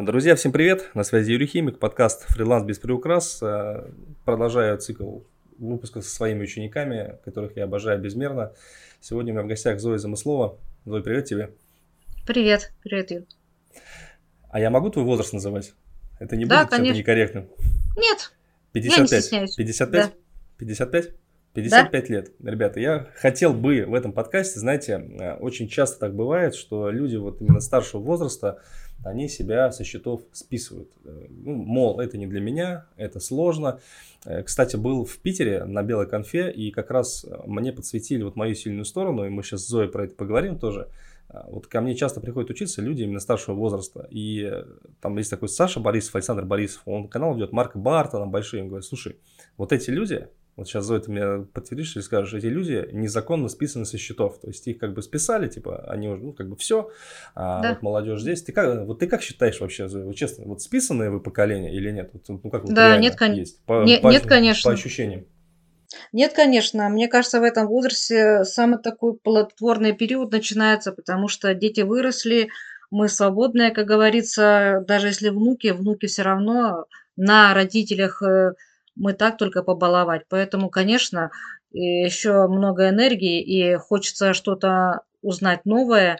Друзья, всем привет! На связи Юрий Химик, подкаст «Фриланс без приукрас». Э, продолжаю цикл выпусков со своими учениками, которых я обожаю безмерно. Сегодня у меня в гостях Зоя Замыслова. Зоя, привет тебе. Привет, привет, Юр. А я могу твой возраст называть? Это не да, будет конечно. некорректным? Нет, 55. я не стесняюсь. 55? Да. 55? 55 да? лет. Ребята, я хотел бы в этом подкасте, знаете, э, очень часто так бывает, что люди вот именно старшего возраста, они себя со счетов списывают. Э, ну, мол, это не для меня, это сложно. Э, кстати, был в Питере на белой конфе, и как раз мне подсветили вот мою сильную сторону, и мы сейчас с Зоей про это поговорим тоже. Вот ко мне часто приходят учиться люди именно старшего возраста. И там есть такой Саша Борисов, Александр Борисов, он канал ведет, Марк Барта, там большие, он говорит, слушай, вот эти люди, вот сейчас, Зоя, ты мне подтвердишь и скажешь, эти люди незаконно списаны со счетов. То есть их как бы списали, типа, они уже, ну, как бы все, а да. вот молодежь здесь. Ты как, вот ты как считаешь вообще, Зоя, вот честно, вот списанные вы поколение или нет? Вот, ну, как вот да, нет, кон... есть? По, нет, по, нет, конечно. По ощущениям. Нет, конечно. Мне кажется, в этом возрасте самый такой плодотворный период начинается, потому что дети выросли, мы свободные, как говорится, даже если внуки, внуки все равно на родителях э, мы так только побаловать. Поэтому, конечно, еще много энергии и хочется что-то узнать новое,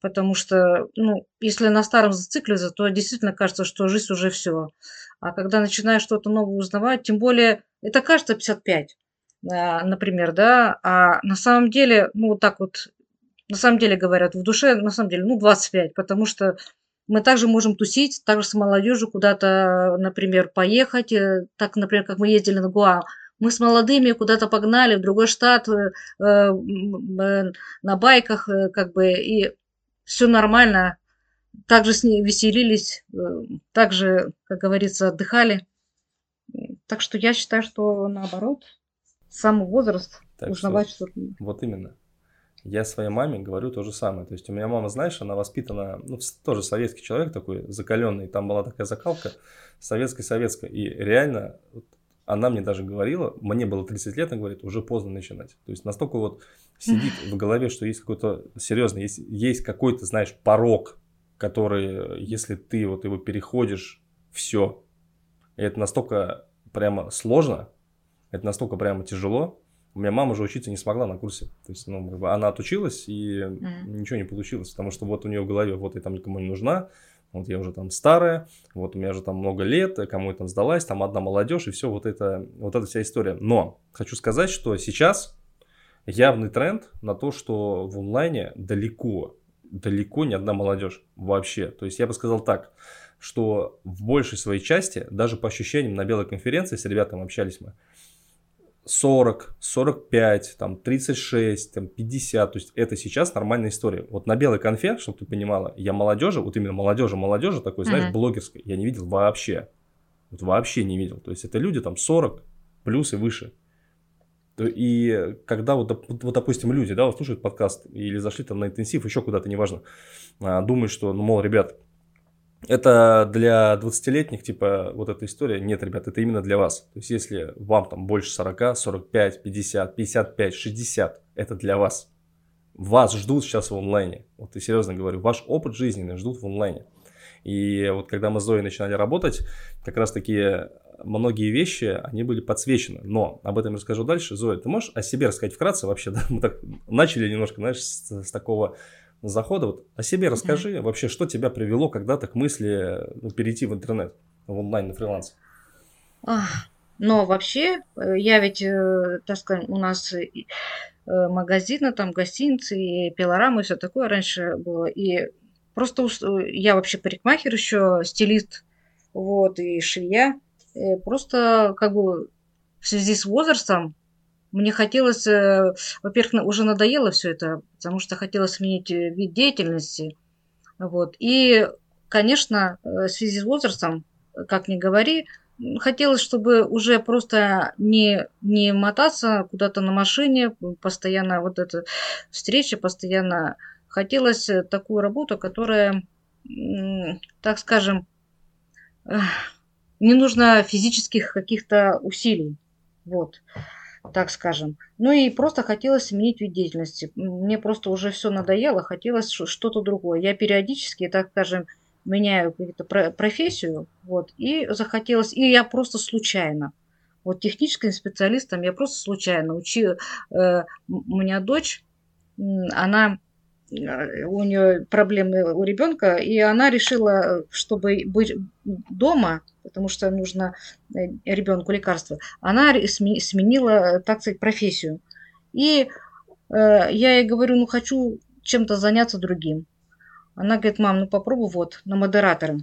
потому что, ну, если на старом зацикливаться, то действительно кажется, что жизнь уже все. А когда начинаешь что-то новое узнавать, тем более, это кажется 55, а, например, да, а на самом деле, ну, вот так вот, на самом деле говорят, в душе, на самом деле, ну, 25, потому что мы также можем тусить, также с молодежью куда-то, например, поехать. Э, так, например, как мы ездили на Гуа. Мы с молодыми куда-то погнали в другой штат э, э, на байках, э, как бы, и все нормально. Также с ней веселились, э, также, как говорится, отдыхали. Так что я считаю, что наоборот, самый возраст так узнавать что-то. Вот именно я своей маме говорю то же самое. То есть у меня мама, знаешь, она воспитана, ну, тоже советский человек такой, закаленный, там была такая закалка, советская-советская. И реально, она мне даже говорила, мне было 30 лет, она говорит, уже поздно начинать. То есть настолько вот сидит в голове, что есть какой-то серьезный, есть, есть какой-то, знаешь, порог, который, если ты вот его переходишь, все. И это настолько прямо сложно, это настолько прямо тяжело, у меня мама уже учиться не смогла на курсе. То есть, ну, как бы она отучилась, и mm. ничего не получилось, потому что вот у нее в голове, вот я там никому не нужна, вот я уже там старая, вот у меня же там много лет, кому я там сдалась, там одна молодежь, и все, вот это, вот эта вся история. Но хочу сказать, что сейчас явный тренд на то, что в онлайне далеко, далеко не одна молодежь вообще. То есть я бы сказал так, что в большей своей части, даже по ощущениям на белой конференции, с ребятами общались мы, 40, 45, там 36, там 50, то есть это сейчас нормальная история. Вот на белой конфе, чтобы ты понимала, я молодежи, вот именно молодежи, молодежи такой, знаешь, mm-hmm. блогерской, я не видел вообще. Вот вообще не видел. То есть это люди там 40 плюс и выше. И когда вот, вот, допустим, люди, да, вот слушают подкаст или зашли там на интенсив, еще куда-то, неважно, а, думают, что, ну, мол, ребят, это для 20-летних, типа, вот эта история. Нет, ребят, это именно для вас. То есть, если вам там больше 40, 45, 50, 55, 60, это для вас. Вас ждут сейчас в онлайне. Вот я серьезно говорю, ваш опыт жизненный ждут в онлайне. И вот когда мы с Зоей начинали работать, как раз таки многие вещи, они были подсвечены. Но об этом расскажу дальше. Зоя, ты можешь о себе рассказать вкратце вообще? Да? Мы так начали немножко, знаешь, с, с такого захода. Вот о себе расскажи, mm-hmm. вообще, что тебя привело когда-то к мысли ну, перейти в интернет, в онлайн, на фриланс? Но вообще, э, я ведь, э, так сказать, у нас э, магазины, там гостиницы и пилорамы, и все такое раньше было. И просто я вообще парикмахер еще, стилист, вот, и швея. Просто как бы в связи с возрастом мне хотелось, э, во-первых, уже надоело все это, потому что хотелось сменить э, вид деятельности. Вот. И, конечно, э, в связи с возрастом, как ни говори, хотелось, чтобы уже просто не, не мотаться куда-то на машине, постоянно вот эта встреча, постоянно хотелось такую работу, которая, так скажем, не нужно физических каких-то усилий. Вот так скажем. Ну и просто хотелось сменить вид деятельности. Мне просто уже все надоело, хотелось что-то другое. Я периодически, так скажем, меняю какую-то профессию, вот, и захотелось, и я просто случайно. Вот техническим специалистом я просто случайно учила. Э, у меня дочь, она э, у нее проблемы у ребенка, и она решила, чтобы быть дома, потому что нужно э, ребенку лекарства, она сменила, так сказать, профессию. И я ей говорю, ну хочу чем-то заняться другим. Она говорит, мам, ну попробуй вот на модератора.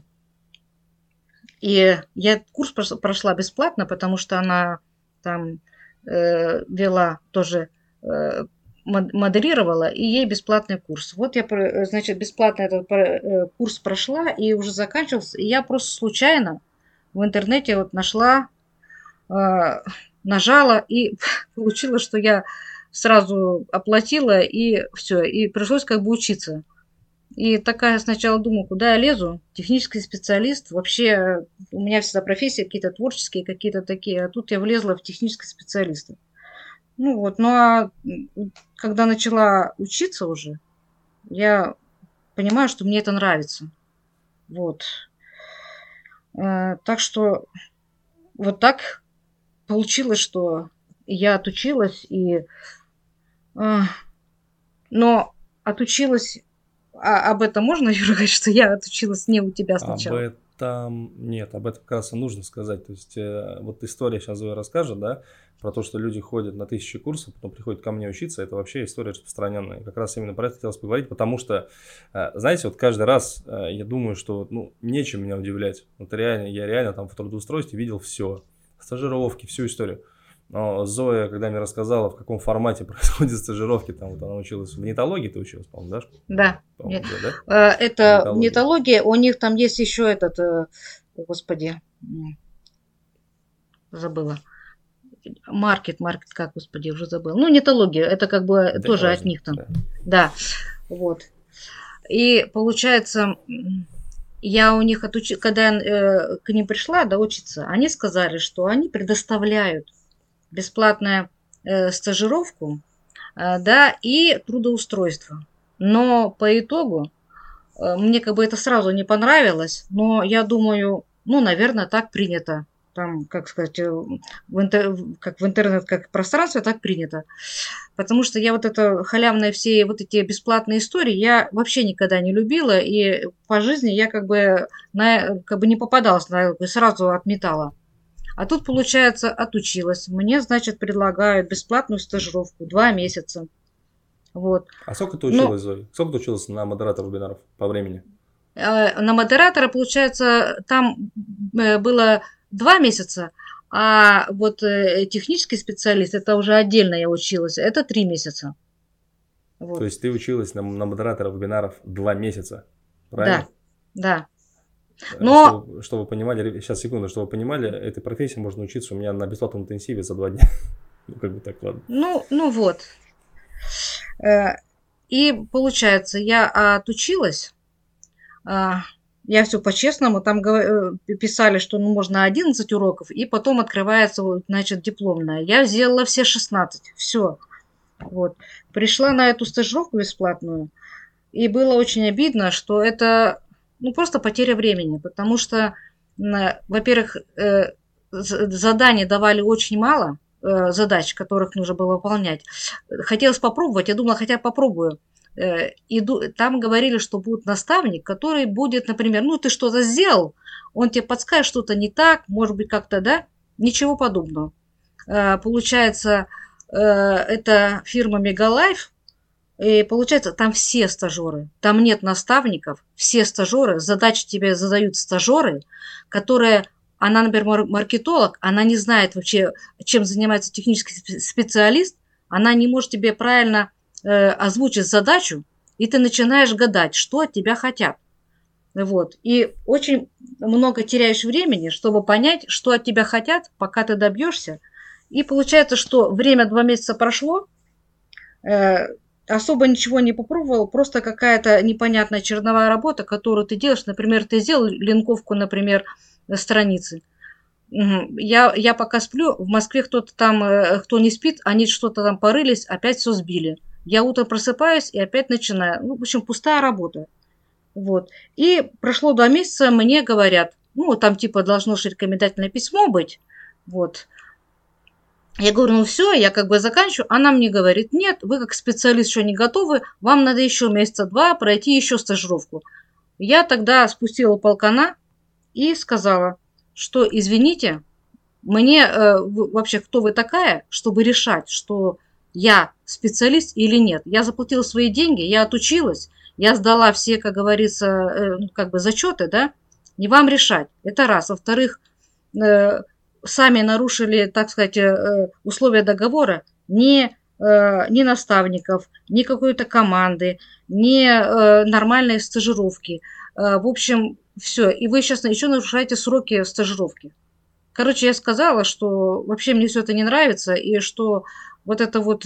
И я курс прошла бесплатно, потому что она там э, вела тоже, э, модерировала, и ей бесплатный курс. Вот я, значит, бесплатно этот э, курс прошла, и уже заканчивался. И я просто случайно в интернете вот нашла, э, нажала, и получила, что я сразу оплатила, и все, и пришлось как бы учиться. И такая сначала думаю, куда я лезу? Технический специалист. Вообще у меня всегда профессии какие-то творческие, какие-то такие. А тут я влезла в технический специалист. Ну вот, ну а когда начала учиться уже, я понимаю, что мне это нравится. Вот. Э, так что вот так получилось, что я отучилась и... Э, но отучилась а об этом можно, Юра, говорить, что я отучилась не у тебя сначала? Об этом нет, об этом как раз и нужно сказать. То есть э, вот история сейчас Зоя расскажет, да, про то, что люди ходят на тысячи курсов, потом приходят ко мне учиться, это вообще история распространенная. Как раз именно про это хотелось поговорить, потому что, э, знаете, вот каждый раз э, я думаю, что ну, нечем меня удивлять. Вот реально, я реально там в трудоустройстве видел все. Стажировки, всю историю. Но Зоя, когда мне рассказала, в каком формате происходят стажировки, там вот она училась в нетологии, ты училась, по-моему, да? Да. Нет. да? Э, это нетология. нетология, у них там есть еще этот, господи, забыла. Маркет, маркет, как, господи, уже забыла. Ну, нетология, это как бы да, тоже важно, от них там. Да. да, вот. И получается, я у них отучила, когда я э, к ним пришла, да, учиться, они сказали, что они предоставляют бесплатную э, стажировку, э, да, и трудоустройство. Но по итогу мне как бы это сразу не понравилось, но я думаю, ну, наверное, так принято. Там, как сказать, э, в интер... как в интернет, как пространстве, так принято. Потому что я вот это халявные все вот эти бесплатные истории, я вообще никогда не любила, и по жизни я как бы, на, как бы не попадалась, на, сразу отметала. А тут, получается, отучилась. Мне, значит, предлагают бесплатную стажировку. Два месяца. Вот. А сколько ты училась, Но... Зоя? Сколько ты училась на модератора вебинаров по времени? Э, на модератора, получается, там э, было два месяца, а вот э, технический специалист, это уже отдельно я училась, это три месяца. Вот. То есть ты училась на, на модератора вебинаров два месяца, правильно? Да, да. Э, Но... Чтобы, чтобы вы понимали, сейчас секунду, чтобы вы понимали, этой профессии можно учиться у меня на бесплатном интенсиве за два дня. Ну, как бы так, ладно. Ну, ну вот. Э, и получается, я отучилась, а, я все по-честному, там э, писали, что ну, можно 11 уроков, и потом открывается, значит, дипломная. Я сделала все 16, все. Вот. Пришла на эту стажировку бесплатную, и было очень обидно, что это ну, просто потеря времени, потому что, во-первых, э, заданий давали очень мало, э, задач, которых нужно было выполнять. Хотелось попробовать, я думала, хотя попробую. Э, и там говорили, что будет наставник, который будет, например, ну, ты что-то сделал, он тебе подскажет что-то не так, может быть, как-то, да? Ничего подобного. Получается, это фирма Мегалайф, и получается, там все стажеры, там нет наставников, все стажеры, задачи тебе задают стажеры, которые, она, например, маркетолог, она не знает вообще, чем занимается технический специалист, она не может тебе правильно э, озвучить задачу, и ты начинаешь гадать, что от тебя хотят. Вот. И очень много теряешь времени, чтобы понять, что от тебя хотят, пока ты добьешься. И получается, что время два месяца прошло, э, особо ничего не попробовал, просто какая-то непонятная черновая работа, которую ты делаешь. Например, ты сделал линковку, например, страницы. Я, я пока сплю, в Москве кто-то там, э, кто не спит, они что-то там порылись, опять все сбили. Я утром просыпаюсь и опять начинаю. Ну, в общем, пустая работа. Вот. И прошло два месяца, мне говорят, ну, там типа должно же рекомендательное письмо быть. Вот. Я говорю, ну все, я как бы заканчиваю. Она мне говорит, нет, вы как специалист еще не готовы, вам надо еще месяца два пройти еще стажировку. Я тогда спустила полкана и сказала, что извините, мне э, вообще кто вы такая, чтобы решать, что я специалист или нет. Я заплатила свои деньги, я отучилась, я сдала все, как говорится, э, ну, как бы зачеты, да, не вам решать. Это раз. Во-вторых, э, сами нарушили, так сказать, э, условия договора, э, ни наставников, ни какой-то команды, ни нормальной стажировки. В общем, все. И вы сейчас еще нарушаете сроки стажировки. Короче, я сказала, что вообще мне все это не нравится, и что вот это вот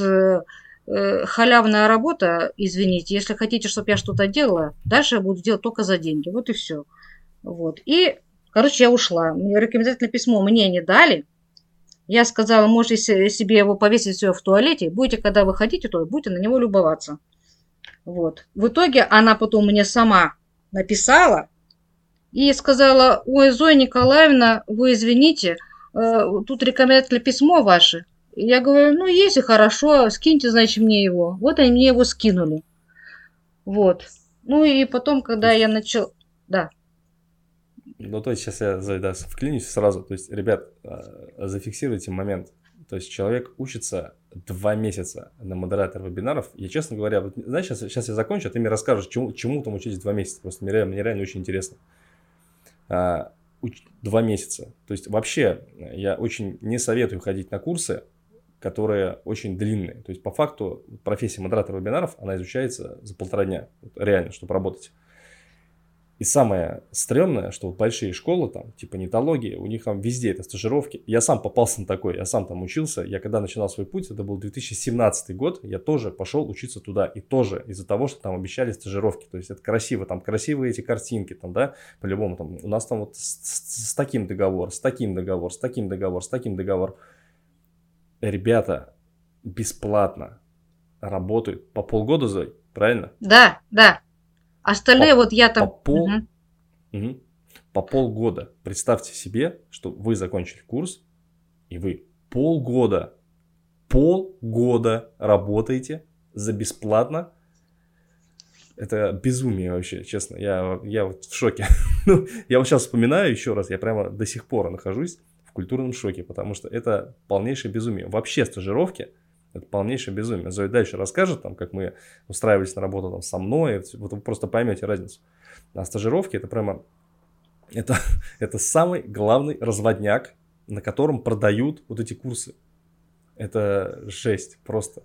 халявная работа, извините, если хотите, чтобы я что-то делала, дальше я буду делать только за деньги. Вот и все. Вот. И Короче, я ушла. Мне рекомендательное письмо мне не дали. Я сказала, можете себе его повесить все в туалете. Будете, когда выходите, то будете на него любоваться. Вот. В итоге она потом мне сама написала и сказала, ой, Зоя Николаевна, вы извините, э, тут рекомендательное письмо ваше. Я говорю, ну, если хорошо, скиньте, значит, мне его. Вот они мне его скинули. Вот. Ну и потом, когда я начал... Да. Ну, то есть, сейчас я да, вклинюсь сразу. То есть, ребят, а, зафиксируйте момент. То есть, человек учится два месяца на модератор вебинаров. Я, честно говоря, вот, знаешь, сейчас, сейчас я закончу, а ты мне расскажешь, чему, чему там учились два месяца. Просто мне реально, мне реально очень интересно. А, уч, два месяца. То есть, вообще, я очень не советую ходить на курсы, которые очень длинные. То есть, по факту, профессия модератора вебинаров, она изучается за полтора дня. реально, чтобы работать. И самое стрёмное, что вот большие школы, там, типа нетологии, у них там везде это стажировки. Я сам попался на такой, я сам там учился. Я когда начинал свой путь, это был 2017 год, я тоже пошел учиться туда. И тоже из-за того, что там обещали стажировки. То есть это красиво, там красивые эти картинки, там, да, по-любому там. У нас там вот с, с, с таким договор, с таким договор, с таким договор, с таким договор. Ребята бесплатно работают по полгода, Зой, правильно? Да, да. Остальные по, вот я там... По, пол, угу. Угу, по полгода. Представьте себе, что вы закончили курс, и вы полгода, полгода работаете за бесплатно. Это безумие вообще, честно. Я, я вот в шоке. ну, я вот сейчас вспоминаю еще раз, я прямо до сих пор нахожусь культурном шоке, потому что это полнейшее безумие. Вообще стажировки – это полнейшее безумие. Зоя дальше расскажет, там, как мы устраивались на работу там, со мной. Вот вы просто поймете разницу. А стажировки это прямо это, это самый главный разводняк, на котором продают вот эти курсы. Это жесть просто.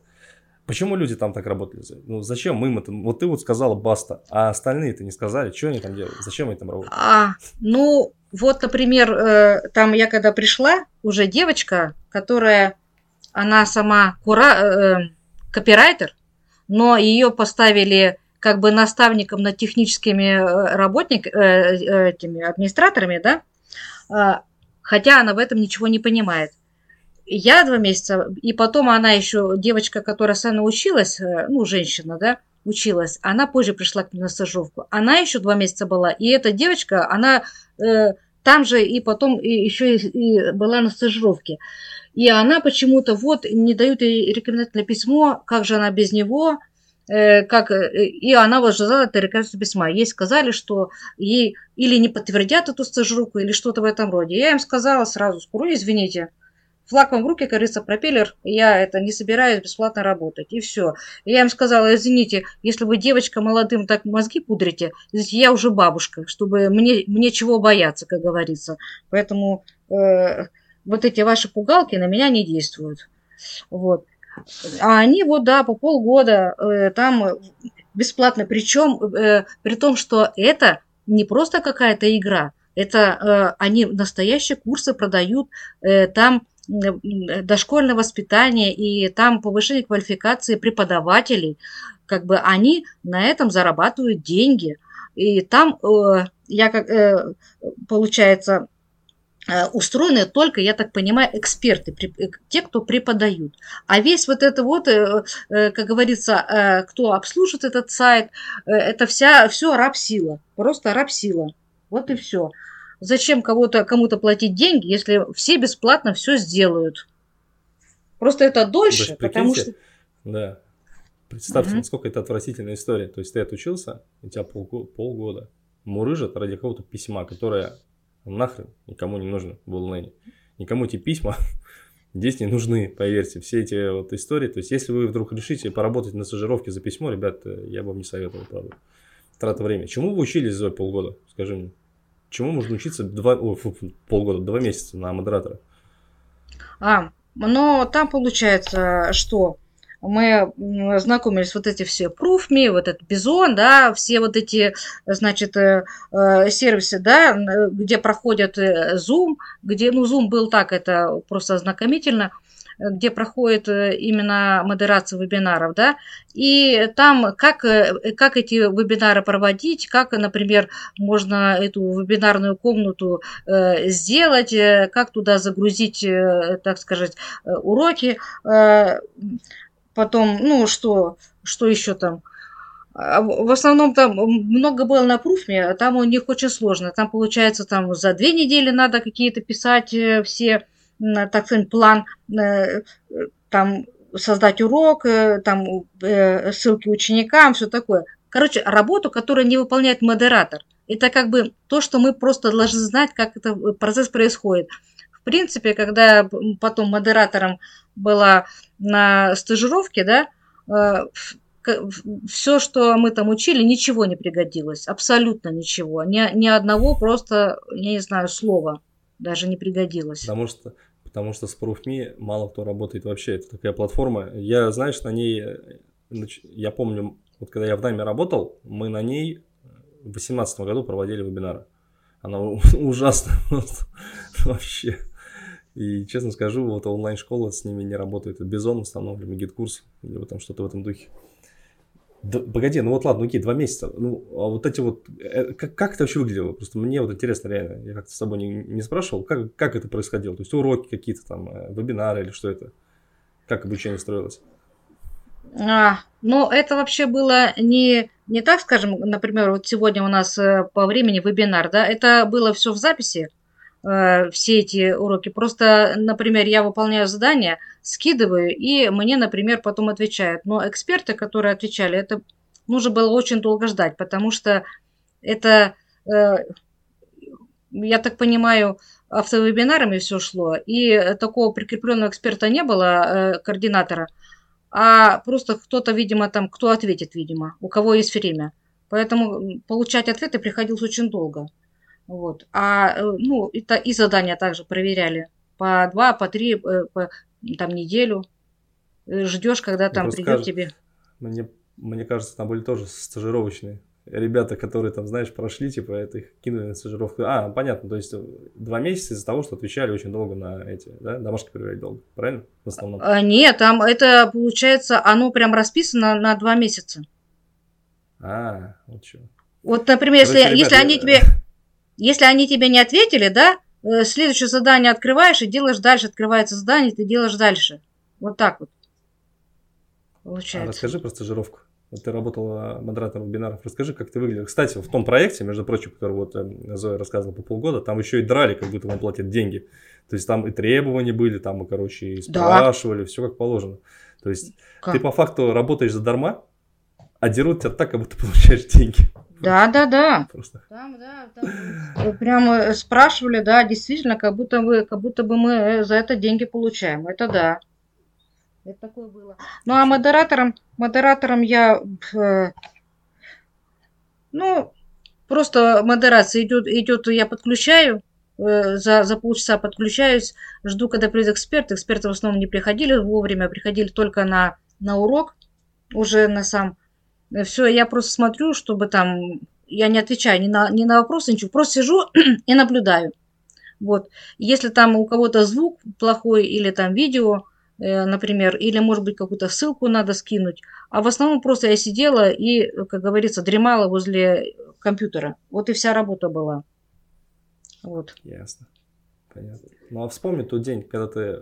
Почему люди там так работали? Ну, зачем им это? Вот ты вот сказала баста, а остальные-то не сказали, что они там делают? Зачем они там работают? А, ну, вот, например, э, там я когда пришла, уже девочка, которая она сама кура... э, копирайтер, но ее поставили как бы наставником над техническими э, работниками, этими администраторами, да, э, хотя она в этом ничего не понимает. Я два месяца, и потом она еще, девочка, которая сама училась, э, ну, женщина, да, училась, она позже пришла к мне на стажировку. Она еще два месяца была, и эта девочка, она э, там же и потом и, еще и, и была на стажировке. И она почему-то вот не дают ей рекомендательное письмо, как же она без него, э, как, э, и она вот ждала это рекомендательное письма. Ей сказали, что ей или не подтвердят эту стажировку, или что-то в этом роде. Я им сказала сразу, скоро, извините, флаг вам в руки, кажется, пропеллер, я это не собираюсь бесплатно работать, и все. Я им сказала, извините, если вы девочка молодым так мозги пудрите, извините, я уже бабушка, чтобы мне, мне чего бояться, как говорится. Поэтому э, вот эти ваши пугалки на меня не действуют. Вот. А они вот, да, по полгода э, там бесплатно. Причем, э, при том, что это не просто какая-то игра, это э, они настоящие курсы продают, э, там дошкольное воспитание и там повышение квалификации преподавателей, как бы они на этом зарабатывают деньги. И там э, я как э, получается Э, устроены только, я так понимаю, эксперты, те, кто преподают. А весь вот это вот, как говорится, кто обслуживает этот сайт, это вся, все раб-сила, просто раб-сила. Вот и все. Зачем кого-то, кому-то платить деньги, если все бесплатно все сделают? Просто это дольше, потому что... Да. Представьте, угу. насколько это отвратительная история. То есть ты отучился, у тебя пол, полгода мурыжат ради какого-то письма, которое нахрен никому не нужно в онлайне. Никому эти письма здесь не нужны, поверьте. Все эти вот истории. То есть, если вы вдруг решите поработать на стажировке за письмо, ребят, я бы вам не советовал, правда. Трата времени. Чему вы учились за полгода? Скажи мне. Чему можно учиться два, о, полгода, два месяца на модератора? А, но там получается, что мы знакомились вот эти все Proof.me, вот этот Бизон, да, все вот эти, значит, э, э, сервисы, да, где проходят э, Zoom, где, ну, Zoom был так, это просто ознакомительно, где проходит именно модерация вебинаров, да, и там как, как эти вебинары проводить, как, например, можно эту вебинарную комнату сделать, как туда загрузить, так сказать, уроки, Потом, ну, что, что еще там? А, в основном там много было на пруфме, а там у них очень сложно. Там получается там за две недели надо какие-то писать э, все, так сказать, план, э, там создать урок, э, там ссылки ученикам, все такое. Короче, работу, которую не выполняет модератор. Это как бы то, что мы просто должны знать, как этот процесс происходит. В принципе, когда потом модератором была на стажировке, да, э, все, что мы там учили, ничего не пригодилось. Абсолютно ничего. Ни, ни одного просто, я не знаю, слова даже не пригодилось. Потому что, потому что с ProofMe мало кто работает вообще. Это такая платформа. Я, знаешь, на ней, я помню, вот когда я в Найме работал, мы на ней в 2018 году проводили вебинары. Она ужасна вообще. И, честно скажу, вот онлайн-школа с ними не работает. Это Бизон в основном, или там что-то в этом духе. Да, погоди, ну вот ладно, окей, два месяца. Ну, а вот эти вот, э, как, как это вообще выглядело? Просто мне вот интересно реально, я как-то с тобой не, не спрашивал, как, как это происходило? То есть уроки какие-то там, э, вебинары или что это? Как обучение строилось? А, ну, это вообще было не, не так, скажем, например, вот сегодня у нас э, по времени вебинар, да, это было все в записи, Э, все эти уроки. Просто, например, я выполняю задание, скидываю, и мне, например, потом отвечают. Но эксперты, которые отвечали, это нужно было очень долго ждать, потому что это, э, я так понимаю, автовебинарами все шло, и такого прикрепленного эксперта не было, э, координатора, а просто кто-то, видимо, там, кто ответит, видимо, у кого есть время. Поэтому получать ответы приходилось очень долго. Вот. А, э, ну, это и задания также проверяли по два, по три, э, по, там, неделю. Э, Ждешь, когда там придет скажет, тебе. Мне, мне кажется, там были тоже стажировочные ребята, которые там, знаешь, прошли, типа, это их кинули на стажировку. А, понятно, то есть два месяца из-за того, что отвечали очень долго на эти, да, домашки проверять долго, правильно? В основном. А, нет, там это, получается, оно прям расписано на два месяца. А, вот что. Вот, например, Короче, если, ребята, если они тебе если они тебе не ответили, да, э, следующее задание открываешь и делаешь дальше, открывается задание, ты делаешь дальше. Вот так вот. Получается. А расскажи про стажировку. Вот ты работала модератором вебинаров. Расскажи, как ты выглядел. Кстати, в том проекте, между прочим, который вот э, Зоя рассказывала по полгода, там еще и драли, как будто вам платят деньги. То есть там и требования были, там и, короче, и спрашивали, да. все как положено. То есть как? ты по факту работаешь задарма, а дерут тебя так, как будто получаешь деньги. Да, да, да. Просто. Там, да, там прямо э, спрашивали, да, действительно, как будто вы, как будто бы мы э, за это деньги получаем. Это да. Это такое было. Ну а модератором, модератором я, э, ну, просто модерация идет, идет, я подключаю, э, за, за полчаса подключаюсь, жду, когда придет эксперт. Эксперты в основном не приходили вовремя, приходили только на, на урок, уже на сам все, я просто смотрю, чтобы там, я не отвечаю ни на, ни на вопросы, ничего, просто сижу и наблюдаю. Вот. Если там у кого-то звук плохой или там видео, э, например, или, может быть, какую-то ссылку надо скинуть, а в основном просто я сидела и, как говорится, дремала возле компьютера. Вот и вся работа была. Вот. Ясно. Понятно. Ну а вспомни тот день, когда ты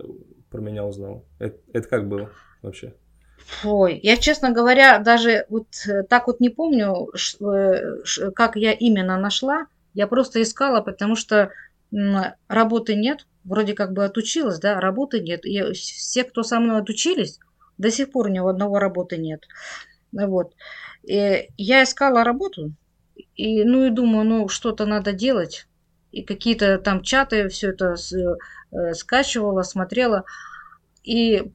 про меня узнал. Это, это как было вообще? Ой, я, честно говоря, даже вот э, так вот не помню, э, как я именно нашла. Я просто искала, потому что работы нет. Вроде как бы отучилась, да, работы нет. И все, кто со мной отучились, до сих пор ни у одного работы нет. Вот. И я искала работу, и, ну и думаю, ну что-то надо делать. И какие-то там чаты, все это э, скачивала, смотрела. И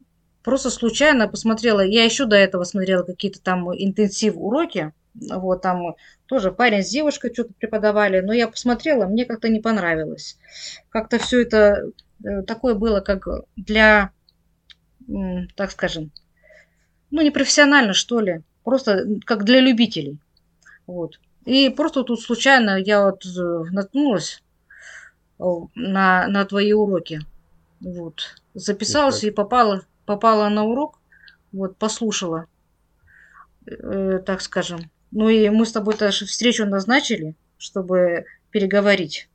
просто случайно посмотрела, я еще до этого смотрела какие-то там интенсив уроки, вот там тоже парень с девушкой что-то преподавали, но я посмотрела, мне как-то не понравилось. Как-то все это э, такое было, как для, так скажем, ну не профессионально что ли, просто как для любителей. Вот. И просто тут случайно я вот э, наткнулась э, на, на твои уроки. Вот. Записалась и попала попала на урок, вот, послушала, э, так скажем. Ну и мы с тобой даже встречу назначили, чтобы переговорить.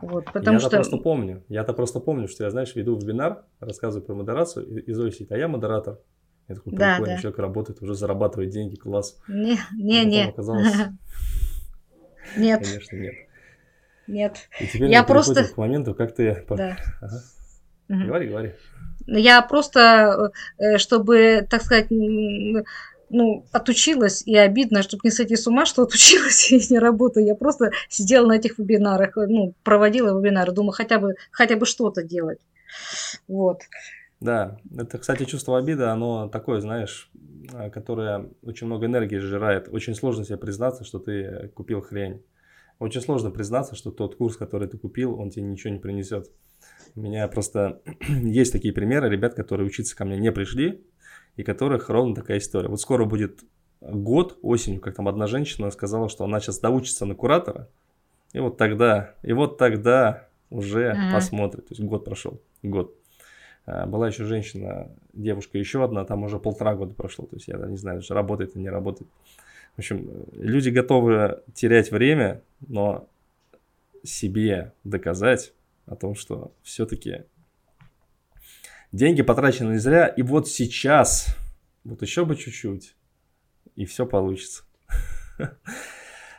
Вот, потому я-то что... просто помню, я-то просто помню, что я, знаешь, веду вебинар, рассказываю про модерацию, и, и Зоя сидит, а я модератор. Я такой, да, прикольно, да. человек работает, уже зарабатывает деньги, класс. Не, не, не. Оказалось... Нет. Конечно, нет. Нет. И теперь я мы просто... к моменту, как ты... Да. Ага. Угу. Говори, говори. Я просто, э, чтобы, так сказать, ну, отучилась, и обидно, чтобы не сойти с ума, что отучилась и не работаю. Я просто сидела на этих вебинарах, ну, проводила вебинары, думаю, хотя бы, хотя бы что-то делать. Вот. Да, это, кстати, чувство обиды, оно такое, знаешь, которое очень много энергии сжирает. Очень сложно себе признаться, что ты купил хрень. Очень сложно признаться, что тот курс, который ты купил, он тебе ничего не принесет. У меня просто есть такие примеры ребят, которые учиться ко мне не пришли, и которых ровно такая история. Вот скоро будет год осенью, как там одна женщина сказала, что она сейчас доучится на куратора, и вот тогда, и вот тогда уже ага. посмотрит. То есть год прошел, год. А, была еще женщина, девушка еще одна, там уже полтора года прошло. То есть я не знаю, работает или не работает. В общем, люди готовы терять время, но себе доказать, о том, что все-таки деньги потрачены зря, и вот сейчас, вот еще бы чуть-чуть, и все получится.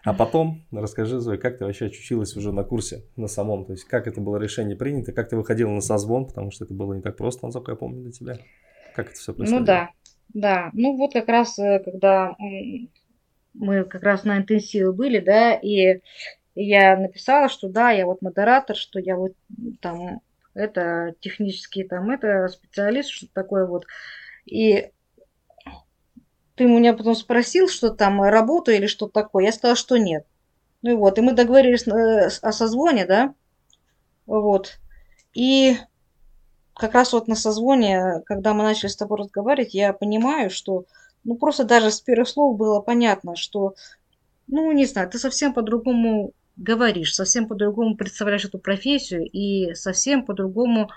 А потом расскажи, Зоя, как ты вообще очутилась уже на курсе, на самом, то есть как это было решение принято, как ты выходила на созвон, потому что это было не так просто, насколько я помню, для тебя. Как это все происходило? Ну да, да. Ну вот как раз, э, когда мы как раз на интенсиве были, да, и я написала, что да, я вот модератор, что я вот там это технический там это специалист, что такое вот. И ты меня потом спросил, что там работа или что такое. Я сказала, что нет. Ну и вот, и мы договорились э, о созвоне, да, вот. И как раз вот на созвоне, когда мы начали с тобой разговаривать, я понимаю, что, ну просто даже с первых слов было понятно, что, ну не знаю, ты совсем по-другому говоришь, совсем по-другому представляешь эту профессию и совсем по-другому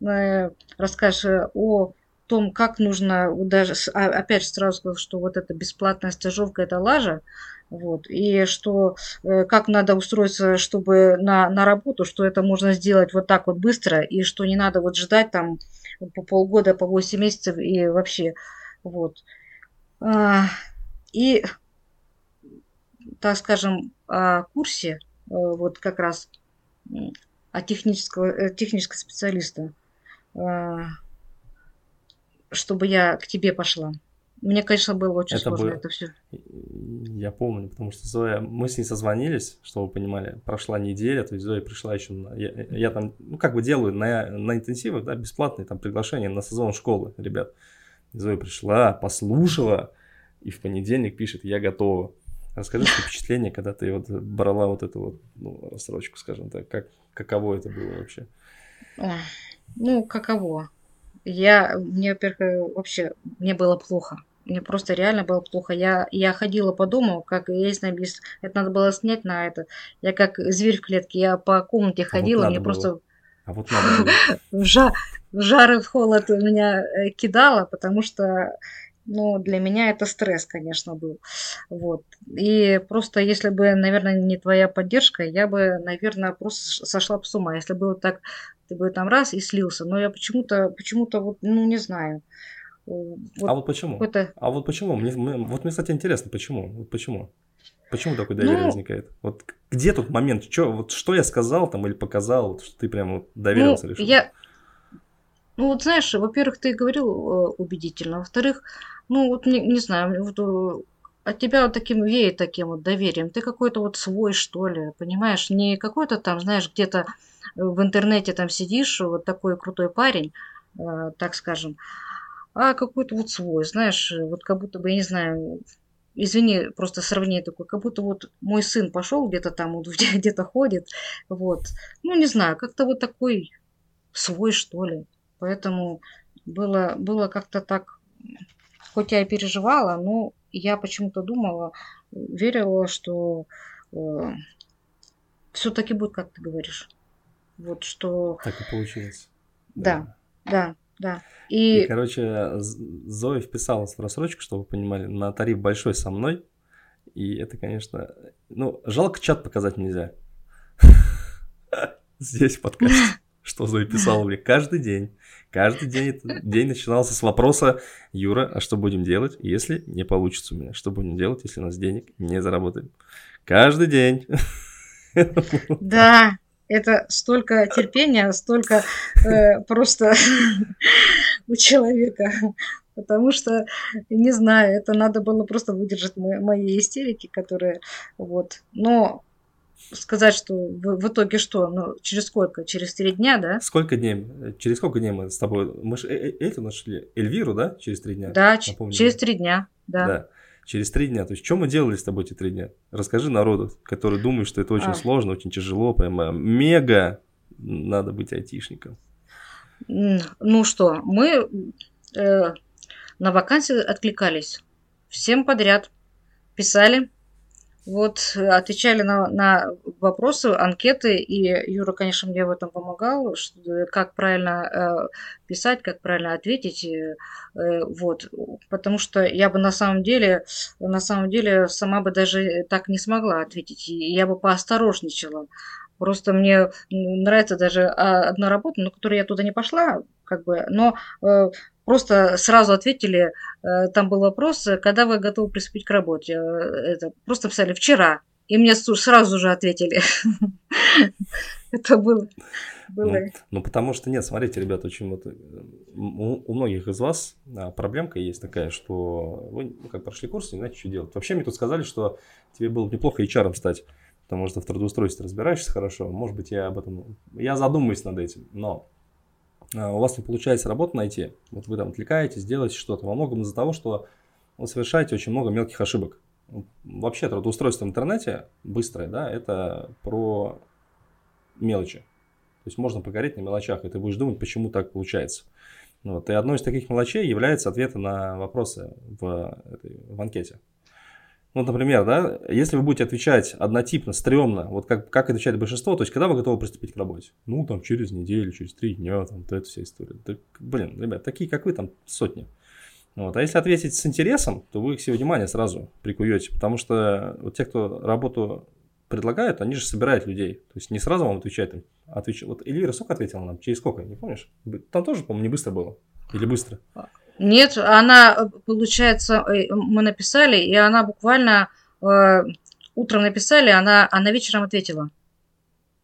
э, расскажешь о том, как нужно, даже, а, опять же сразу сказал, что вот эта бесплатная стажировка – это лажа, вот, и что э, как надо устроиться, чтобы на, на работу, что это можно сделать вот так вот быстро, и что не надо вот ждать там по полгода, по 8 месяцев и вообще, вот. А, и так скажем, о курсе, э, вот как раз о технического, э, технического специалиста, э, чтобы я к тебе пошла. Мне, конечно, было очень это сложно было... это все. Я помню, потому что Зоя, мы с ней созвонились, чтобы вы понимали, прошла неделя, то есть Зоя пришла еще, на... я, я там, ну как бы делаю на, на интенсивах, да, бесплатные там приглашения на сезон школы, ребят. Зоя пришла, послушала, и в понедельник пишет, я готова. Расскажи свои впечатления, когда ты вот брала вот эту вот ну, рассрочку, скажем так. Как, каково это было вообще? Ну, каково? Я, мне, во-первых, вообще, мне было плохо. Мне просто реально было плохо. Я, я ходила по дому, как есть. Это надо было снять на это. Я как зверь в клетке. Я по комнате ходила, а вот мне было. просто... А вот надо было. в, жар, в жар и в холод меня э, кидало, потому что но для меня это стресс, конечно, был. Вот. И просто если бы, наверное, не твоя поддержка, я бы, наверное, просто сошла бы с ума. Если бы вот так ты бы там раз и слился. Но я почему-то, почему-то вот, ну, не знаю. Вот а вот почему? А вот почему? Мне, вот мне, кстати, интересно, почему? Вот почему? Почему такое доверие ну, возникает? Вот где тут момент? Что, вот что я сказал там или показал, вот, что ты прям вот доверился ну, решил? Я... Ну вот знаешь, во-первых, ты говорил э, убедительно, во-вторых, ну вот не, не знаю, вот э, от тебя вот таким веет таким вот доверием. Ты какой-то вот свой, что ли, понимаешь? Не какой-то там, знаешь, где-то в интернете там сидишь, вот такой крутой парень, э, так скажем, а какой-то вот свой, знаешь, вот как будто бы, я не знаю, извини, просто сравнение такое, как будто вот мой сын пошел где-то там, вот, где-то ходит, вот, ну, не знаю, как-то вот такой свой, что ли. Поэтому было, было как-то так, хоть я и переживала, но я почему-то думала, верила, что э, все-таки будет, как ты говоришь. Вот что... Так и получилось. Да, да, да. да. И... и, короче, Зоя вписалась в рассрочку, чтобы вы понимали, на тариф большой со мной. И это, конечно, ну, жалко чат показать нельзя. Здесь в подкасте. Что Зоя писала мне каждый день. Каждый день день начинался с вопроса, Юра, а что будем делать, если не получится у меня? Что будем делать, если у нас денег не заработаем? Каждый день. Да, это столько терпения, столько э, просто у человека. Потому что, не знаю, это надо было просто выдержать мои истерики, которые вот. Но сказать, что в, в итоге что? Ну, через сколько? Через три дня, да? Сколько дней? Через сколько дней мы с тобой? Мы же э, э, эту нашли Эльвиру, да? Через три дня? Да, Напомню. через три дня, да. да. Через три дня. То есть, что мы делали с тобой эти три дня? Расскажи народу, который думает, что это очень а. сложно, очень тяжело, прямо мега надо быть айтишником. Ну что, мы э, на вакансии откликались всем подряд, писали, вот отвечали на, на вопросы, анкеты, и Юра, конечно, мне в этом помогал, что, как правильно э, писать, как правильно ответить, э, вот, потому что я бы на самом деле, на самом деле сама бы даже так не смогла ответить, и я бы поосторожничала. Просто мне нравится даже а, одна работа, на которую я туда не пошла, как бы, но э, просто сразу ответили, э, там был вопрос, когда вы готовы приступить к работе. Э, это просто писали вчера, и мне сразу же ответили. Это было. Ну, ну, потому что нет, смотрите, ребята, очень вот у, у многих из вас а, проблемка есть такая, что вы ну, как прошли курс, не знаете, что делать. Вообще мне тут сказали, что тебе было неплохо HR стать, потому что в трудоустройстве разбираешься хорошо. Может быть, я об этом, я задумаюсь над этим, но у вас не получается работу найти, вот вы там отвлекаетесь, делаете что-то, во многом из-за того, что вы совершаете очень много мелких ошибок. Вообще трудоустройство в интернете быстрое, да, это про мелочи. То есть можно погореть на мелочах, и ты будешь думать, почему так получается. Вот. И одной из таких мелочей является ответы на вопросы в, этой, в анкете. Ну, например, да, если вы будете отвечать однотипно, стрёмно, вот как, как отвечает большинство, то есть когда вы готовы приступить к работе? Ну, там, через неделю, через три дня, там, то это вся история. Так, блин, ребят, такие, как вы, там, сотни. Вот. А если ответить с интересом, то вы их все внимание сразу прикуете, потому что вот те, кто работу предлагают, они же собирают людей. То есть не сразу вам отвечают. Отвеч... Вот Эльвира сколько ответила нам? Через сколько? Не помнишь? Там тоже, по-моему, не быстро было. Или быстро? Нет, она, получается, э, мы написали, и она буквально э, утром написали, она, она вечером ответила.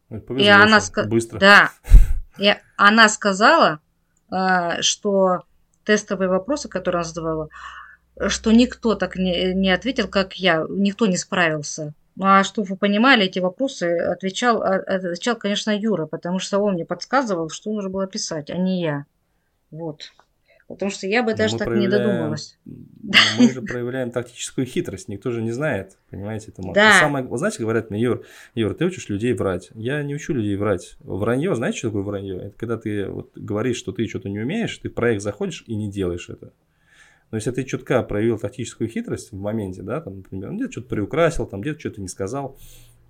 Повезло и она быстро. Да. И она сказала, э, что тестовые вопросы, которые она задавала, что никто так не, не ответил, как я, никто не справился. Ну, а чтобы вы понимали, эти вопросы отвечал, а, отвечал, конечно, Юра, потому что он мне подсказывал, что нужно было писать, а не я. Вот. Потому что я бы даже так не додумалась. Мы же проявляем тактическую хитрость, никто же не знает, понимаете, это да. самое, вы знаете, говорят мне, Юр, Юр, ты учишь людей врать. Я не учу людей врать. Вранье, знаете, что такое вранье? Это когда ты вот говоришь, что ты что-то не умеешь, ты в проект заходишь и не делаешь это. Но если ты четко проявил тактическую хитрость в моменте, да, там, например, где-то что-то приукрасил, там где-то что-то не сказал,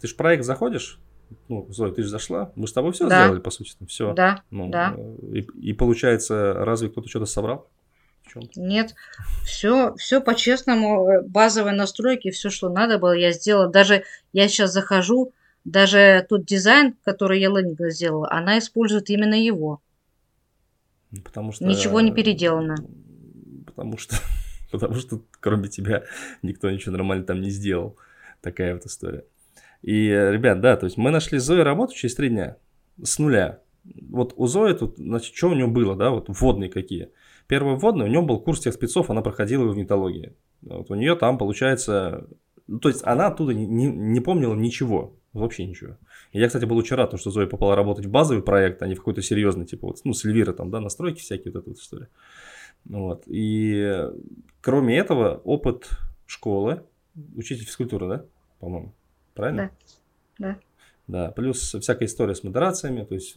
ты же в проект заходишь, ну, Зоя, ты же зашла, мы с тобой все да. сделали, по сути, все. Да, ну, да. И, и получается, разве кто-то что-то чем? Нет, все, все по-честному, э, базовые настройки, все, что надо было, я сделала. Даже я сейчас захожу, даже тот дизайн, который я Ленинга сделала, она использует именно его. Ну, потому что... Ничего не переделано. Потому что, потому что кроме тебя никто ничего нормально там не сделал. Такая вот история. И, ребят, да, то есть мы нашли Зои работу через три дня с нуля. Вот у Зои тут, значит, что у нее было, да, вот вводные какие. Первый вводный, у нее был курс тех спецов, она проходила его в нетологии. Вот у нее там, получается, ну, то есть она оттуда не, не, не помнила ничего, вообще ничего. И я, кстати, был очень рад, что Зоя попала работать в базовый проект, а не в какой-то серьезный, типа вот, ну, с Эльвира там, да, настройки всякие, вот эта вот история. Вот. И кроме этого, опыт школы, учитель физкультуры, да, по-моему, правильно? Да, да. Да, плюс всякая история с модерациями, то есть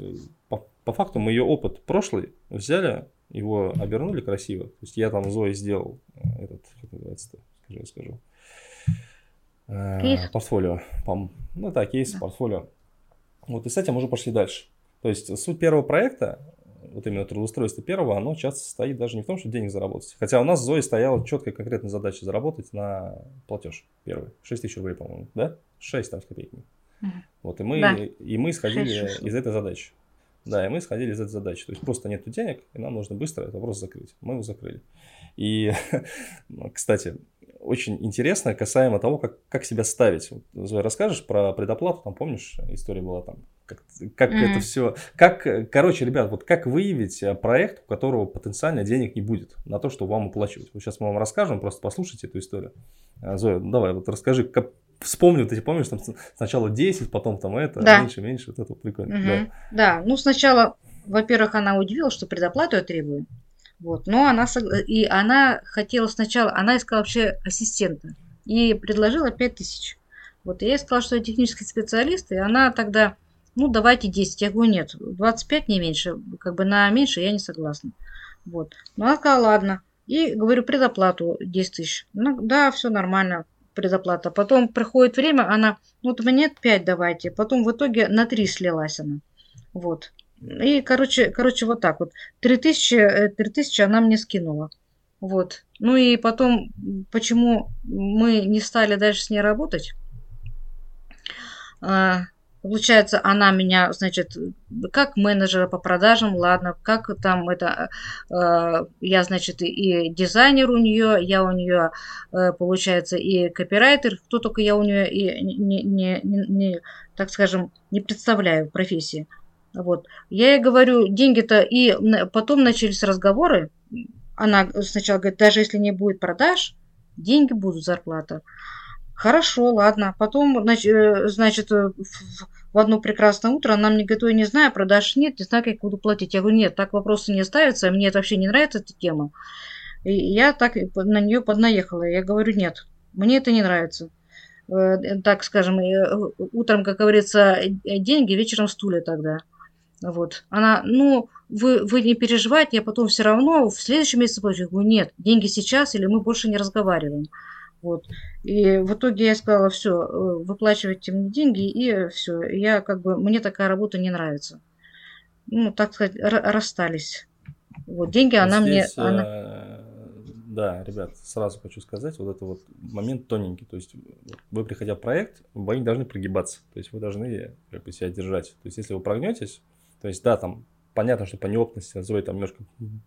по, по факту мы ее опыт прошлый взяли, его обернули красиво. То есть я там Зои сделал э, этот, как называется-то, скажи, я скажу. Э, кейс. Портфолио. Ну да, кейс, да. портфолио. Вот и с этим уже пошли дальше. То есть суть первого проекта, вот именно трудоустройство первого, оно часто состоит даже не в том, что денег заработать. Хотя у нас Зои стояла четкая конкретная задача заработать на платеж первый. 6 тысяч рублей, по-моему, да? 6 там с копейками. Вот, и мы, да. и мы исходили из этой задачи. Да, и мы исходили из этой задачи. То есть просто нет денег, и нам нужно быстро этот вопрос закрыть. Мы его закрыли. И, кстати, очень интересно касаемо того, как, как себя ставить. Вот, Зоя, расскажешь про предоплату, там помнишь, история была там, как, как mm-hmm. это все, как, короче, ребят, вот как выявить э, проект, у которого потенциально денег не будет на то, что вам уплачивать. Вот сейчас мы вам расскажем, просто послушайте эту историю. Э, Зоя, давай, вот расскажи, как, вспомнил, ты помнишь, там сначала 10, потом там это, да. меньше, меньше, вот это прикольно. Угу. Да. да, ну сначала, во-первых, она удивилась, что предоплату я требую. Вот, но она, и она хотела сначала, она искала вообще ассистента и предложила 5 тысяч. Вот, и я сказала, что я технический специалист, и она тогда, ну, давайте 10. Я говорю, нет, 25 не меньше, как бы на меньше я не согласна. Вот. Но она сказала, ладно. И говорю, предоплату 10 тысяч. Ну, да, все нормально предоплата. Потом приходит время, она, вот мне 5 давайте. Потом в итоге на 3 слилась она. Вот. И, короче, короче, вот так вот. 3000, 3000 э, она мне скинула. Вот. Ну и потом, почему мы не стали дальше с ней работать? Получается, она меня, значит, как менеджера по продажам, ладно, как там это, э, я, значит, и дизайнер у нее, я у нее, э, получается, и копирайтер, кто только я у нее и не, не, не, не так скажем, не представляю профессии. Вот. Я ей говорю, деньги-то, и потом начались разговоры, она сначала говорит, даже если не будет продаж, деньги будут, зарплата. Хорошо, ладно. Потом, э, значит, э, в одно прекрасное утро она мне говорит, ой, не знаю, продаж нет, не знаю, как буду платить. Я говорю, нет, так вопросы не ставятся, мне это вообще не нравится эта тема. И я так на нее поднаехала. Я говорю, нет, мне это не нравится. Э, так скажем, утром, как говорится, деньги, вечером стулья тогда. Вот. Она, ну, вы, вы не переживайте, я потом все равно в следующем месяце плачу. Я говорю, нет, деньги сейчас или мы больше не разговариваем. Вот. И в итоге я сказала, все, э, выплачивайте мне деньги, и все. Я как бы, мне такая работа не нравится. Ну, так сказать, расстались. Вот, деньги она Здесь, мне... Она... Э, да, ребят, сразу хочу сказать, вот это вот момент тоненький. То есть вы, приходя в проект, вы не должны прогибаться. То есть вы должны как бы себя держать. То есть если вы прогнетесь, то есть да, там понятно, что по неопытности Зоя там немножко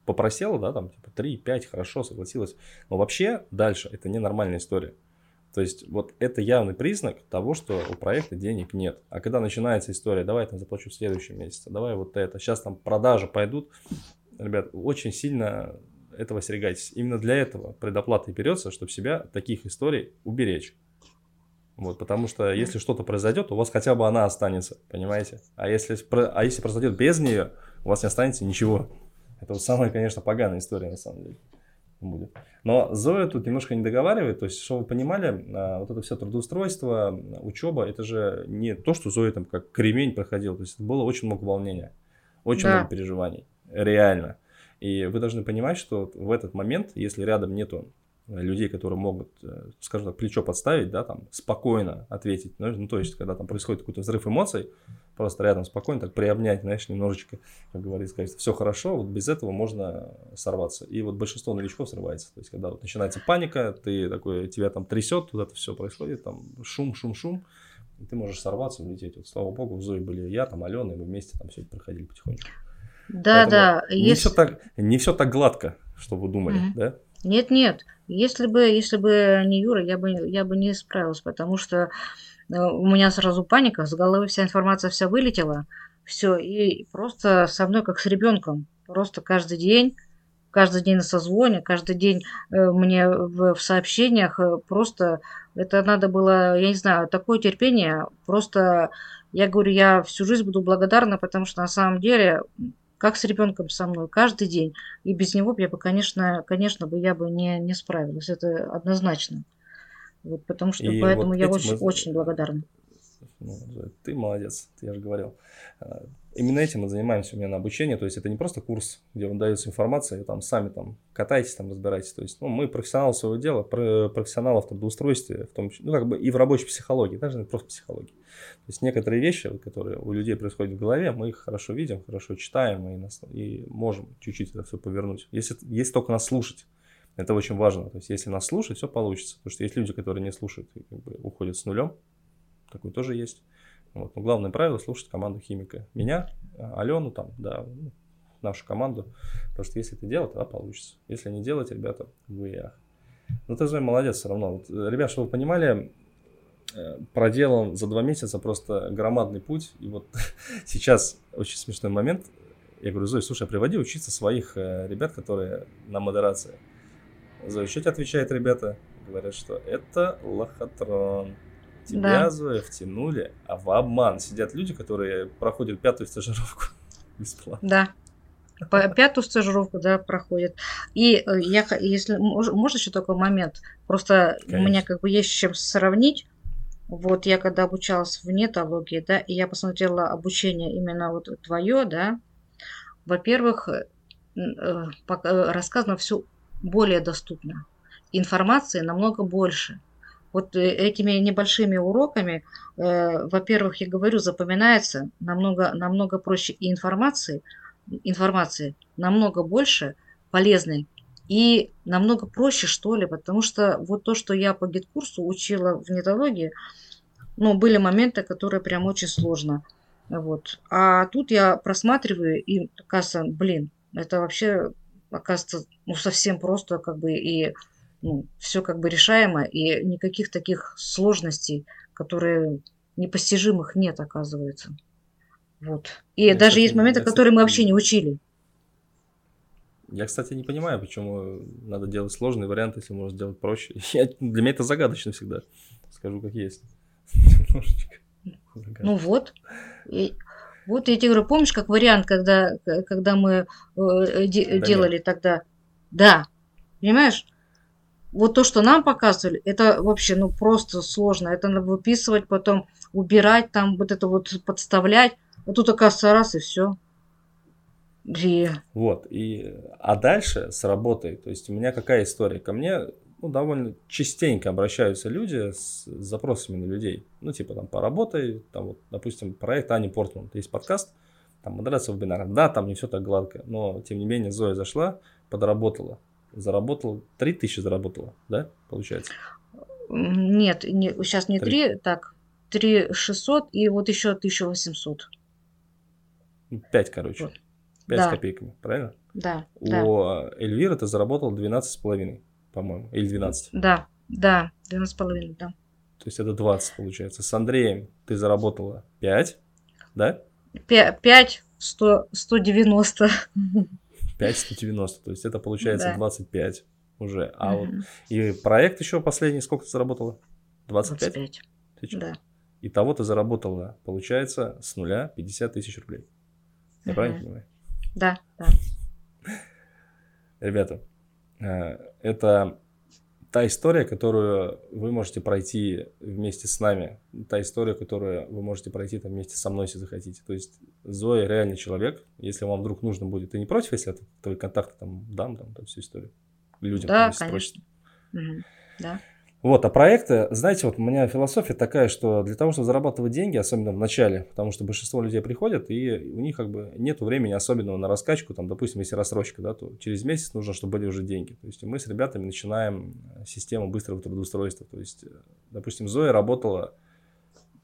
попросила, да, там типа 3-5, хорошо, согласилась. Но вообще дальше это ненормальная история. То есть вот это явный признак того, что у проекта денег нет. А когда начинается история, давай там заплачу в следующем месяце, давай вот это, сейчас там продажи пойдут, ребят, очень сильно этого остерегайтесь. Именно для этого предоплата и берется, чтобы себя таких историй уберечь. Вот, потому что если что-то произойдет, у вас хотя бы она останется, понимаете? А если, а если произойдет без нее, у вас не останется ничего. Это вот самая, конечно, поганая история на самом деле будет. Но Зоя тут немножко не договаривает, то есть, чтобы вы понимали, а, вот это все трудоустройство, учеба, это же не то, что Зоя там как кремень проходила, то есть было очень много волнения, очень да. много переживаний, реально. И вы должны понимать, что в этот момент, если рядом нету людей, которые могут, э, скажем так, плечо подставить, да, там, спокойно ответить. Ну, ну то есть, когда там происходит какой-то взрыв эмоций, просто рядом спокойно так приобнять, знаешь, немножечко, как говорится, сказать, все хорошо, вот без этого можно сорваться. И вот большинство новичков срывается. То есть, когда вот начинается паника, ты такой, тебя там трясет, тут это все происходит, там шум, шум, шум, и ты можешь сорваться, улететь. Вот, слава богу, в Зои были я, там Алена, и мы вместе там все это проходили потихоньку. Да, Поэтому да. Не, если... все так, не все так гладко, что вы думали, угу. да? Нет, нет. Если бы, если бы не Юра, я бы, я бы не справилась, потому что э, у меня сразу паника, с головы вся информация вся вылетела, все, и просто со мной как с ребенком, просто каждый день, каждый день на созвоне, каждый день э, мне в, в сообщениях, э, просто это надо было, я не знаю, такое терпение, просто я говорю, я всю жизнь буду благодарна, потому что на самом деле как с ребенком со мной, каждый день. И без него я бы, конечно, конечно бы я бы не, не справилась. Это однозначно. Вот, потому что и поэтому вот я очень, мы... очень благодарна. Ну, ты молодец, я же говорил. Именно этим мы занимаемся у меня на обучении. То есть это не просто курс, где вам дается информация, и там сами там катайтесь, там разбирайтесь. То есть ну, мы профессионалы своего дела, профессионалы в трудоустройстве, в том числе, ну как бы и в рабочей психологии, даже не просто психологии. То есть некоторые вещи, которые у людей происходят в голове, мы их хорошо видим, хорошо читаем и, нас, и можем чуть-чуть это все повернуть. Если, если только нас слушать, это очень важно. То есть если нас слушать, все получится. Потому что есть люди, которые не слушают и как бы уходят с нулем. Такой тоже есть. Вот. Но главное правило слушать команду химика. Меня, Алену, там, да, ну, нашу команду. Потому что если это делать, тогда получится. Если не делать, ребята, вы ах. Ну ты, Зоя, молодец все равно. Вот, ребят, чтобы вы понимали, э, проделан за два месяца просто громадный путь. И вот сейчас очень смешной момент. Я говорю, Зоя, слушай, а приводи учиться своих э, ребят, которые на модерации. Зоя, что тебе отвечают ребята? Говорят, что это лохотрон. Тебя, да. Зоя, втянули, а в обман сидят люди, которые проходят пятую стажировку бесплатно. Да. По пятую стажировку, да, проходят. И э, я, если можно еще такой момент, просто Конечно. у меня как бы есть с чем сравнить. Вот я когда обучалась в нетологии, да, и я посмотрела обучение именно вот твое, да, во-первых, э, э, рассказано все более доступно. Информации намного больше. Вот э, этими небольшими уроками, э, во-первых, я говорю, запоминается намного, намного проще и информации, информации намного больше полезной и намного проще, что ли, потому что вот то, что я по GetCourse у учила в Нетологии, ну, были моменты, которые прям очень сложно. Вот. А тут я просматриваю и, оказывается, блин, это вообще, оказывается, ну, совсем просто, как бы, и ну, все как бы решаемо, и никаких таких сложностей, которые непостижимых нет, оказывается. Вот. И я, даже кстати, есть моменты, я, которые кстати, мы вообще не учили. Я, кстати, не понимаю, почему надо делать сложный вариант, если можно сделать проще. Я, для меня это загадочно всегда. Скажу, как есть. Немножечко. Ну вот. И, вот я тебе говорю, помнишь, как вариант, когда, когда мы э, де, да делали нет. тогда? Да. Понимаешь? Вот то, что нам показывали, это вообще, ну, просто сложно. Это надо выписывать, потом убирать, там вот это вот подставлять. А тут, оказывается, раз и все. И... Вот, и, а дальше с работой, то есть у меня какая история? Ко мне ну, довольно частенько обращаются люди с запросами на людей. Ну, типа там поработай, там вот, допустим, проект Ани Портман, есть подкаст, там модерация вебинара. Да, там не все так гладко, но тем не менее Зоя зашла, подработала, заработала, 3 тысячи заработала, да, получается? Нет, не, сейчас не 3, 3 так, 3 600 и вот еще 1800. 5, короче. Вот. 5 да. с копейками, правильно? Да. У да. Эльвиры ты заработал 12,5, по-моему, или 12? Да, да, 12,5, да. То есть это 20 получается. С Андреем ты заработала 5, да? 5, 5 100, 190. 5 190, то есть это получается да. 25 уже. А угу. вот и проект еще последний сколько ты заработала? 25? 25. Тысяч? Да. И того ты заработала, получается, с нуля 50 тысяч рублей. Я угу. правильно понимаю? Да, да. Ребята, э, это та история, которую вы можете пройти вместе с нами, та история, которую вы можете пройти там вместе со мной, если захотите. То есть Зоя реальный человек. Если вам вдруг нужно будет, ты не против, если я твои контакты там дам, там, там всю историю людям, да, конечно. Мгм. Да. Вот, а проекты, знаете, вот у меня философия такая, что для того, чтобы зарабатывать деньги, особенно в начале, потому что большинство людей приходят, и у них как бы нет времени особенного на раскачку, там, допустим, если рассрочка, да, то через месяц нужно, чтобы были уже деньги. То есть мы с ребятами начинаем э, систему быстрого трудоустройства. То есть, э, допустим, Зоя работала,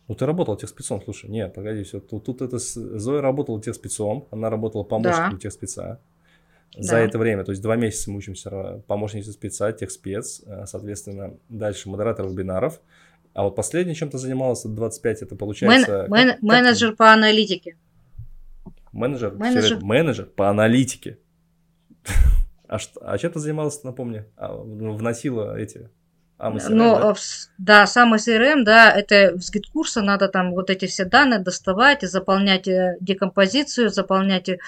ну ты работала техспецом, слушай, нет, погоди, все, тут, тут это с- Зоя работала техспецом, она работала помощником Да. техспеца за это время. То есть два месяца мы учимся ра- помощница спеца, техспец, э, соответственно, дальше модератор вебинаров. А вот последнее, чем ты занималась, это 25, это Мен- получается... как- мен- как менеджер по аналитике. Менеджер, менеджер. менеджер по аналитике. А, что, а чем ты занималась, напомни? А, ну, вносила эти... А, мы Ну, да? э, с- да, самый CRM, да, это в гид-курса надо там вот эти все данные доставать, заполнять э, декомпозицию, заполнять э,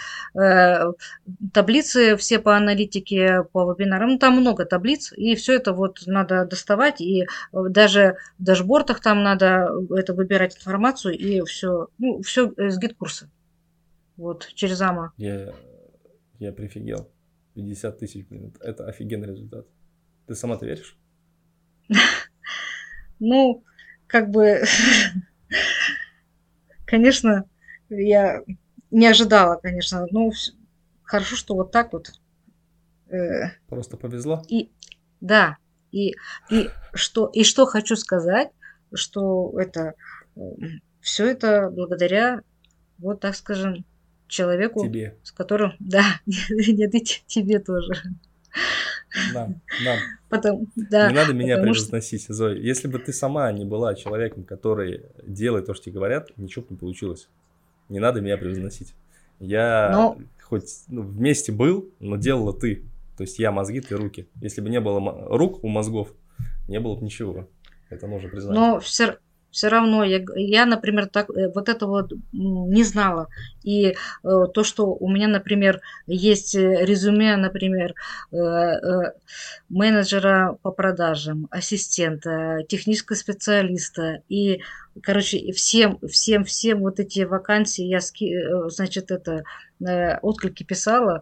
таблицы все по аналитике, по вебинарам. Ну, там много таблиц, и все это вот надо доставать, и э, даже в дашбортах там надо это выбирать информацию, и все, ну, все с гид-курса. Вот, через АМА. Я, я прифигел. 50 тысяч, блин, это офигенный результат. Ты сама-то веришь? Ну, как бы, конечно, я не ожидала, конечно. Ну, хорошо, что вот так вот. Э, Просто повезло? И да, и, и, что, и что хочу сказать, что это все это благодаря, вот так скажем, человеку, Тебе. с которым, да, нет, и те- тебе тоже. Нам, нам. Потом, да, не надо меня потому что- превозносить, Зоя. Если бы ты сама не была человеком, который делает то, что тебе говорят, ничего бы не получилось. Не надо меня превозносить. Я Но- хоть ну, вместе был, но делала ты. То есть я мозги, ты руки. Если бы не было рук у мозгов, не было бы ничего. Это нужно признать. Но все, все равно я, я, например, так, э, вот этого не знала. И э, то, что у меня, например, есть э, резюме, например, э, э, менеджера по продажам, ассистента, технического специалиста. И, короче, всем, всем, всем вот эти вакансии я, ски- э, значит, это э, отклики писала.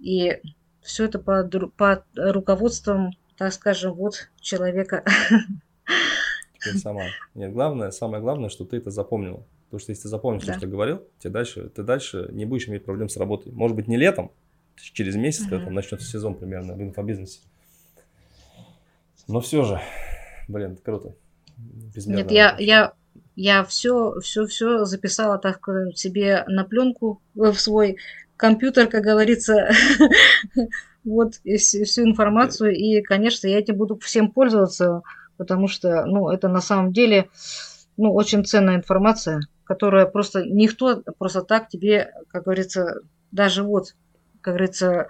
И все это под, под руководством, так скажем, вот человека. Ты сама. Нет, главное, самое главное, что ты это запомнила. Потому что если ты запомнишь Да. то, что говорил, тебе дальше, ты дальше не будешь иметь проблем с работой. Может быть, не летом, через месяц, когда Мгм. там начнется сезон примерно в инфобизнесе. Но все же, блин, это круто. Безмерно Нет, я, я, я все, все, все записала, так сказать, себе на пленку э, в свой компьютер, как говорится, вот всю информацию. И, конечно, я этим буду всем пользоваться, потому что, ну, это на самом деле, ну, очень ценная информация, которая просто никто просто так тебе, как говорится, даже вот, как говорится,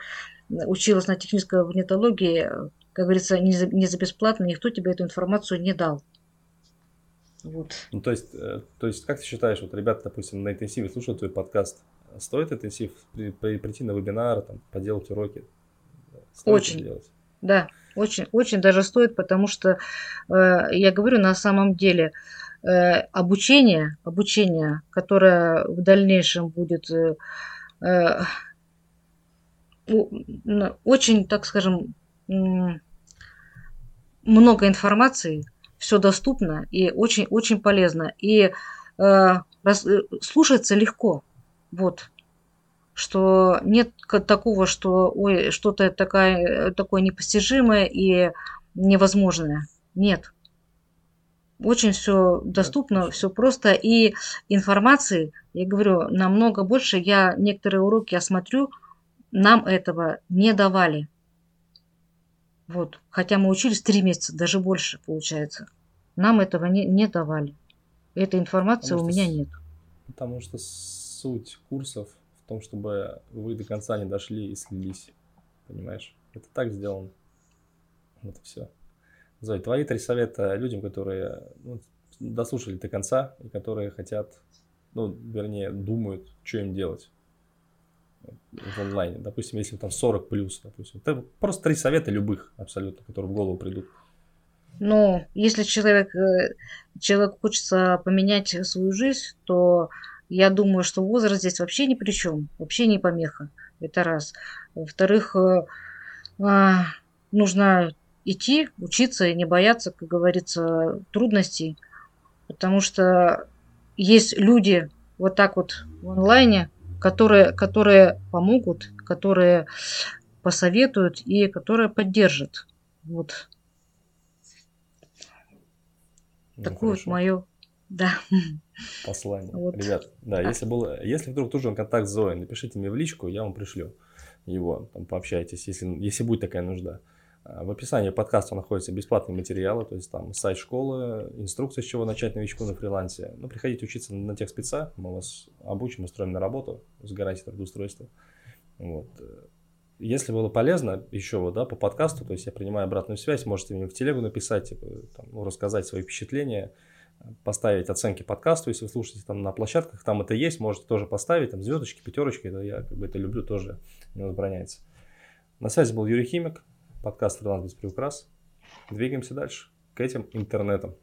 училась на технической гнетологии, как говорится, не за, не за бесплатно, никто тебе эту информацию не дал. Вот. Ну, то есть, э, то есть, как ты считаешь, вот ребята, допустим, на интенсиве слушают твой подкаст, стоит интенсив при- при- прийти на вебинар, там, поделать уроки? Стоит Очень. делать? Да, очень, очень даже стоит, потому что э, я говорю, на самом деле э, обучение, обучение, которое в дальнейшем будет э, очень, так скажем, много информации, все доступно и очень, очень полезно. И э, слушается легко. Вот. Что нет такого, что ой, что-то такое, такое непостижимое и невозможное. Нет. Очень все доступно, все просто. И информации, я говорю, намного больше. Я некоторые уроки я смотрю, нам этого не давали. Вот. Хотя мы учились три месяца, даже больше получается. Нам этого не, не давали. Этой информации Потому у меня с- нет. Потому что суть курсов в том, чтобы вы до конца не дошли и слились. Понимаешь? Это так сделано. Вот и все. Зой, твои три совета людям, которые ну, дослушали до конца и которые хотят, ну, вернее, думают, что им делать в онлайне. Допустим, если там 40 плюс, допустим. Это просто три совета любых абсолютно, которые в голову придут. Но если человек, э, человек хочется поменять свою жизнь, то я думаю, что возраст здесь вообще ни при чем, вообще не помеха. Это раз. Во-вторых, э, а, нужно идти, учиться и не бояться, как говорится, трудностей. Потому что есть люди вот так вот в онлайне, которые, которые помогут, которые посоветуют и которые поддержат. Вот. Ну, Такое вот мое, да. Послание. Вот. Ребят, да, а. если, было, если вдруг нужен контакт с Зоей, напишите мне в личку, я вам пришлю его, там пообщайтесь, если, если будет такая нужда. А, в описании подкаста находятся бесплатные материалы, то есть там сайт школы, инструкция, с чего начать новичку на фрилансе. Ну, приходите учиться на тех спеца, мы вас обучим, устроим на работу с гарантией трудоустройства. Вот. Если было полезно, еще вот, да, по подкасту, то есть я принимаю обратную связь, можете мне в телегу написать, типа, там, ну, рассказать свои впечатления, поставить оценки подкасту, если вы слушаете там на площадках, там это есть, можете тоже поставить, там звездочки, пятерочки, это я как бы это люблю, тоже не возбраняется. На связи был Юрий Химик, подкаст «Фриланс без приукрас». Двигаемся дальше к этим интернетам.